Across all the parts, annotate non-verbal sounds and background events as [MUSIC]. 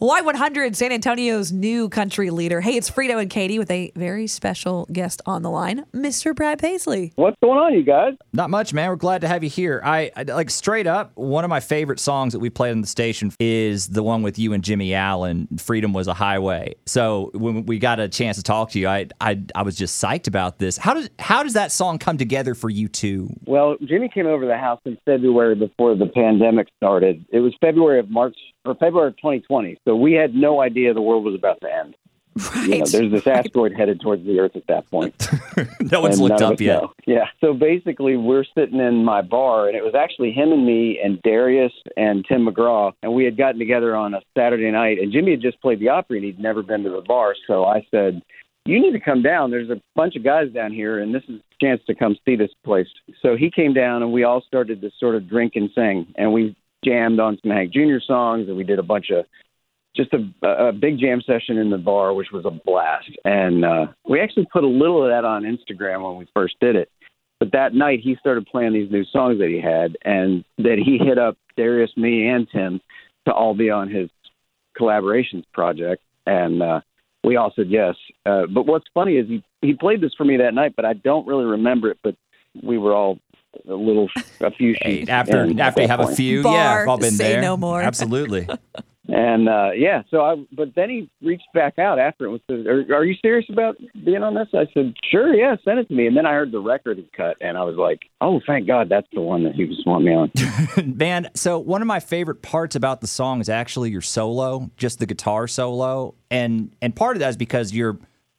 Y100, San Antonio's new country leader. Hey, it's Frito and Katie with a very special guest on the line, Mr. Brad Paisley. What's going on, you guys? Not much, man. We're glad to have you here. I, I like straight up. One of my favorite songs that we played on the station is the one with you and Jimmy Allen. Freedom was a highway. So when we got a chance to talk to you, I I, I was just psyched about this. How does how does that song come together for you two? Well, Jimmy came over to the house in February before the pandemic started. It was February of March or February of 2020. So we had no idea the world was about to end. Right. You know, there's this asteroid headed towards the Earth at that point. [LAUGHS] no one's looked up yet. know. Yeah. So basically, we're sitting in my bar, and it was actually him and me and Darius and Tim McGraw, and we had gotten together on a Saturday night. And Jimmy had just played the Opry, and he'd never been to the bar. So I said, "You need to come down. There's a bunch of guys down here, and this is a chance to come see this place." So he came down, and we all started to sort of drink and sing, and we jammed on some Hank Jr. songs, and we did a bunch of just a, a big jam session in the bar, which was a blast. And uh, we actually put a little of that on Instagram when we first did it. But that night, he started playing these new songs that he had, and that he hit up Darius, me, and Tim to all be on his collaborations project. And uh, we all said yes. Uh, but what's funny is he he played this for me that night, but I don't really remember it. But we were all a little a few Hey, sheets after in after you that have a few, Bar, yeah, I've all been say there. no more. Absolutely. [LAUGHS] And uh, yeah, so I. But then he reached back out after it and said, are, "Are you serious about being on this?" I said, "Sure, yeah, send it to me." And then I heard the record he cut, and I was like, "Oh, thank God, that's the one that he was wanting me on." [LAUGHS] Man, so one of my favorite parts about the song is actually your solo, just the guitar solo. And and part of that is because you're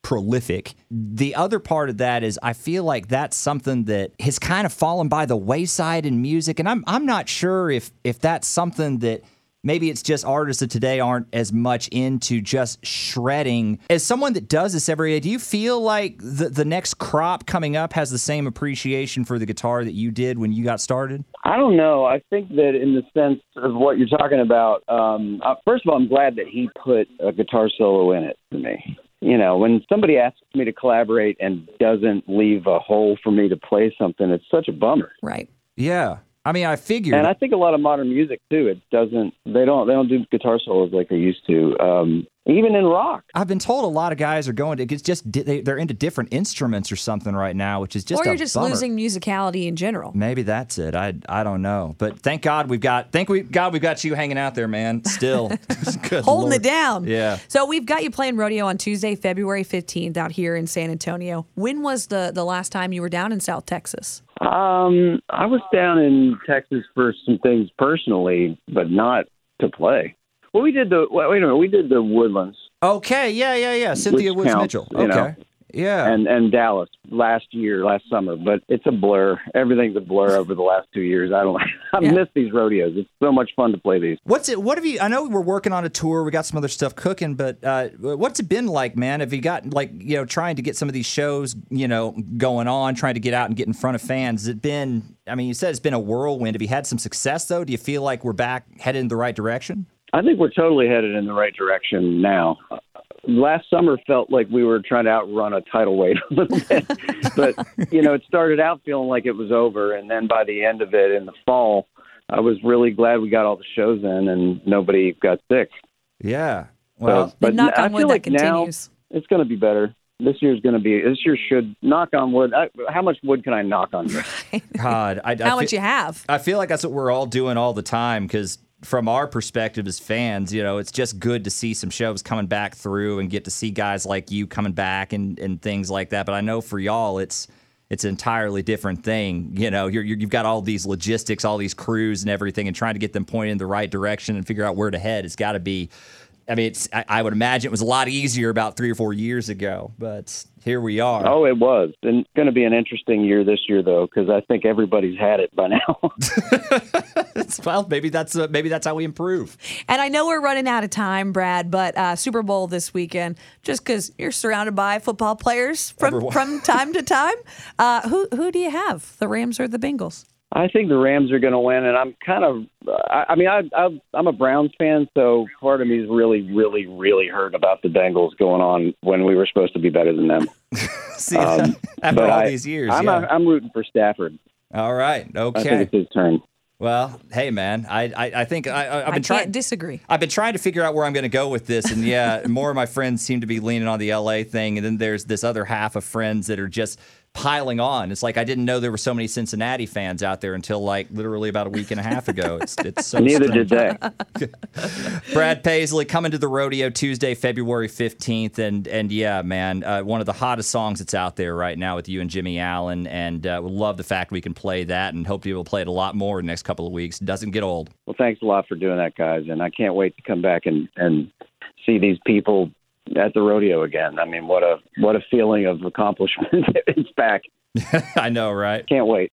prolific. The other part of that is I feel like that's something that has kind of fallen by the wayside in music and I'm I'm not sure if if that's something that Maybe it's just artists of today aren't as much into just shredding. As someone that does this every day, do you feel like the, the next crop coming up has the same appreciation for the guitar that you did when you got started? I don't know. I think that in the sense of what you're talking about, um, uh, first of all, I'm glad that he put a guitar solo in it for me. You know, when somebody asks me to collaborate and doesn't leave a hole for me to play something, it's such a bummer. Right. Yeah. I mean, I figured. And I think a lot of modern music too. It doesn't. They don't. They don't do guitar solos like they used to. Um, even in rock. I've been told a lot of guys are going to. It's just they, they're into different instruments or something right now, which is just or you're a just bummer. losing musicality in general. Maybe that's it. I I don't know, but thank God we've got. Thank we God we've got you hanging out there, man. Still, [LAUGHS] [LAUGHS] Good Holding Lord. it down. Yeah. So we've got you playing rodeo on Tuesday, February 15th out here in San Antonio. When was the, the last time you were down in South Texas? Um, I was down in Texas for some things personally, but not to play. Well, we did the. Wait a minute. We did the Woodlands Okay, yeah, yeah, yeah. Cynthia Woods counts, Mitchell. you know. Yeah. and and Dallas last year, last summer. But it's a blur. Everything's a blur over the last two years. I don't. [LAUGHS] I Yeah. miss these rodeos. It's so much fun to play these. What's it? What have you? I know we're working on a tour. We got some other stuff cooking, but uh, what's it been like, man? Have you got like you know trying to get some of these shows you know going on, trying to get out and get in front of fans? Has it been? I mean, you said it's been a whirlwind. Have you had some success though? Do you feel like we're back headed in the right direction? I think we're totally headed in the right direction now. Last summer felt like we were trying to outrun a tidal wave [LAUGHS] a little bit, but you know, it started out feeling like it was over, and then by the end of it in the fall, I was really glad we got all the shows in and nobody got sick. Yeah. So, Well, but knock I on wood feel that like now continues. it's going to be better. This year's going to be. This year should knock on wood. I, how much wood can I knock on? [LAUGHS] God, I, I How fe- much you have? I feel like that's what we're all doing all the time because from our perspective as fans, you know, it's just good to see some shows coming back through and get to see guys like you coming back and, and things like that. But I know for y'all, it's it's an entirely different thing. You know, you're, you're, you've got all these logistics, all these crews and everything, and trying to get them pointed in the right direction and figure out where to head. It's got to be. I mean, it's. I, I would imagine it was a lot easier about three or four years ago, but here we are. Oh, it was. And going to be an interesting year this year, though, because I think everybody's had it by now. [LAUGHS] [LAUGHS] [LAUGHS] well, maybe that's uh, maybe that's how we improve. And I know we're running out of time, Brad, but uh, Super Bowl this weekend, just because you're surrounded by football players from, Everyone. from [LAUGHS] time to time, uh, who who do you have, the Rams or the Bengals? I think the Rams are going to win, and I'm kind of. I, I mean, I, I, I'm a Browns fan, so part of me is really, really, really hurt about the Bengals going on when we were supposed to be better than them. [LAUGHS] See, Um, after all I- these years, I'm, yeah. I'm rooting for Stafford. all right, I think okay. it's his turn. Well, hey man, I I, I think I, I, I've I been trying. disagree. I've been trying to figure out where I'm going to go with this, and yeah, [LAUGHS] more of my friends seem to be leaning on the LA thing, and then there's this other half of friends that are just piling on. It's like I didn't know there were so many Cincinnati fans out there until like literally about a week and a half ago. It's it's so [LAUGHS] Neither strange. did they. [LAUGHS] Brad Paisley coming to the rodeo Tuesday, February 15th. And and yeah, man, uh, one of the hottest songs that's out there right now with you and Jimmy Allen. And uh, we love the fact we can play that and hope to be able to play it a lot more in the next couple of weeks. Doesn't get old. Well, thanks a lot for doing that, guys, and I can't wait to come back and and see these people at the rodeo again. I mean, what a what a feeling of accomplishment! [LAUGHS] it's back. [LAUGHS] I know, right? Can't wait.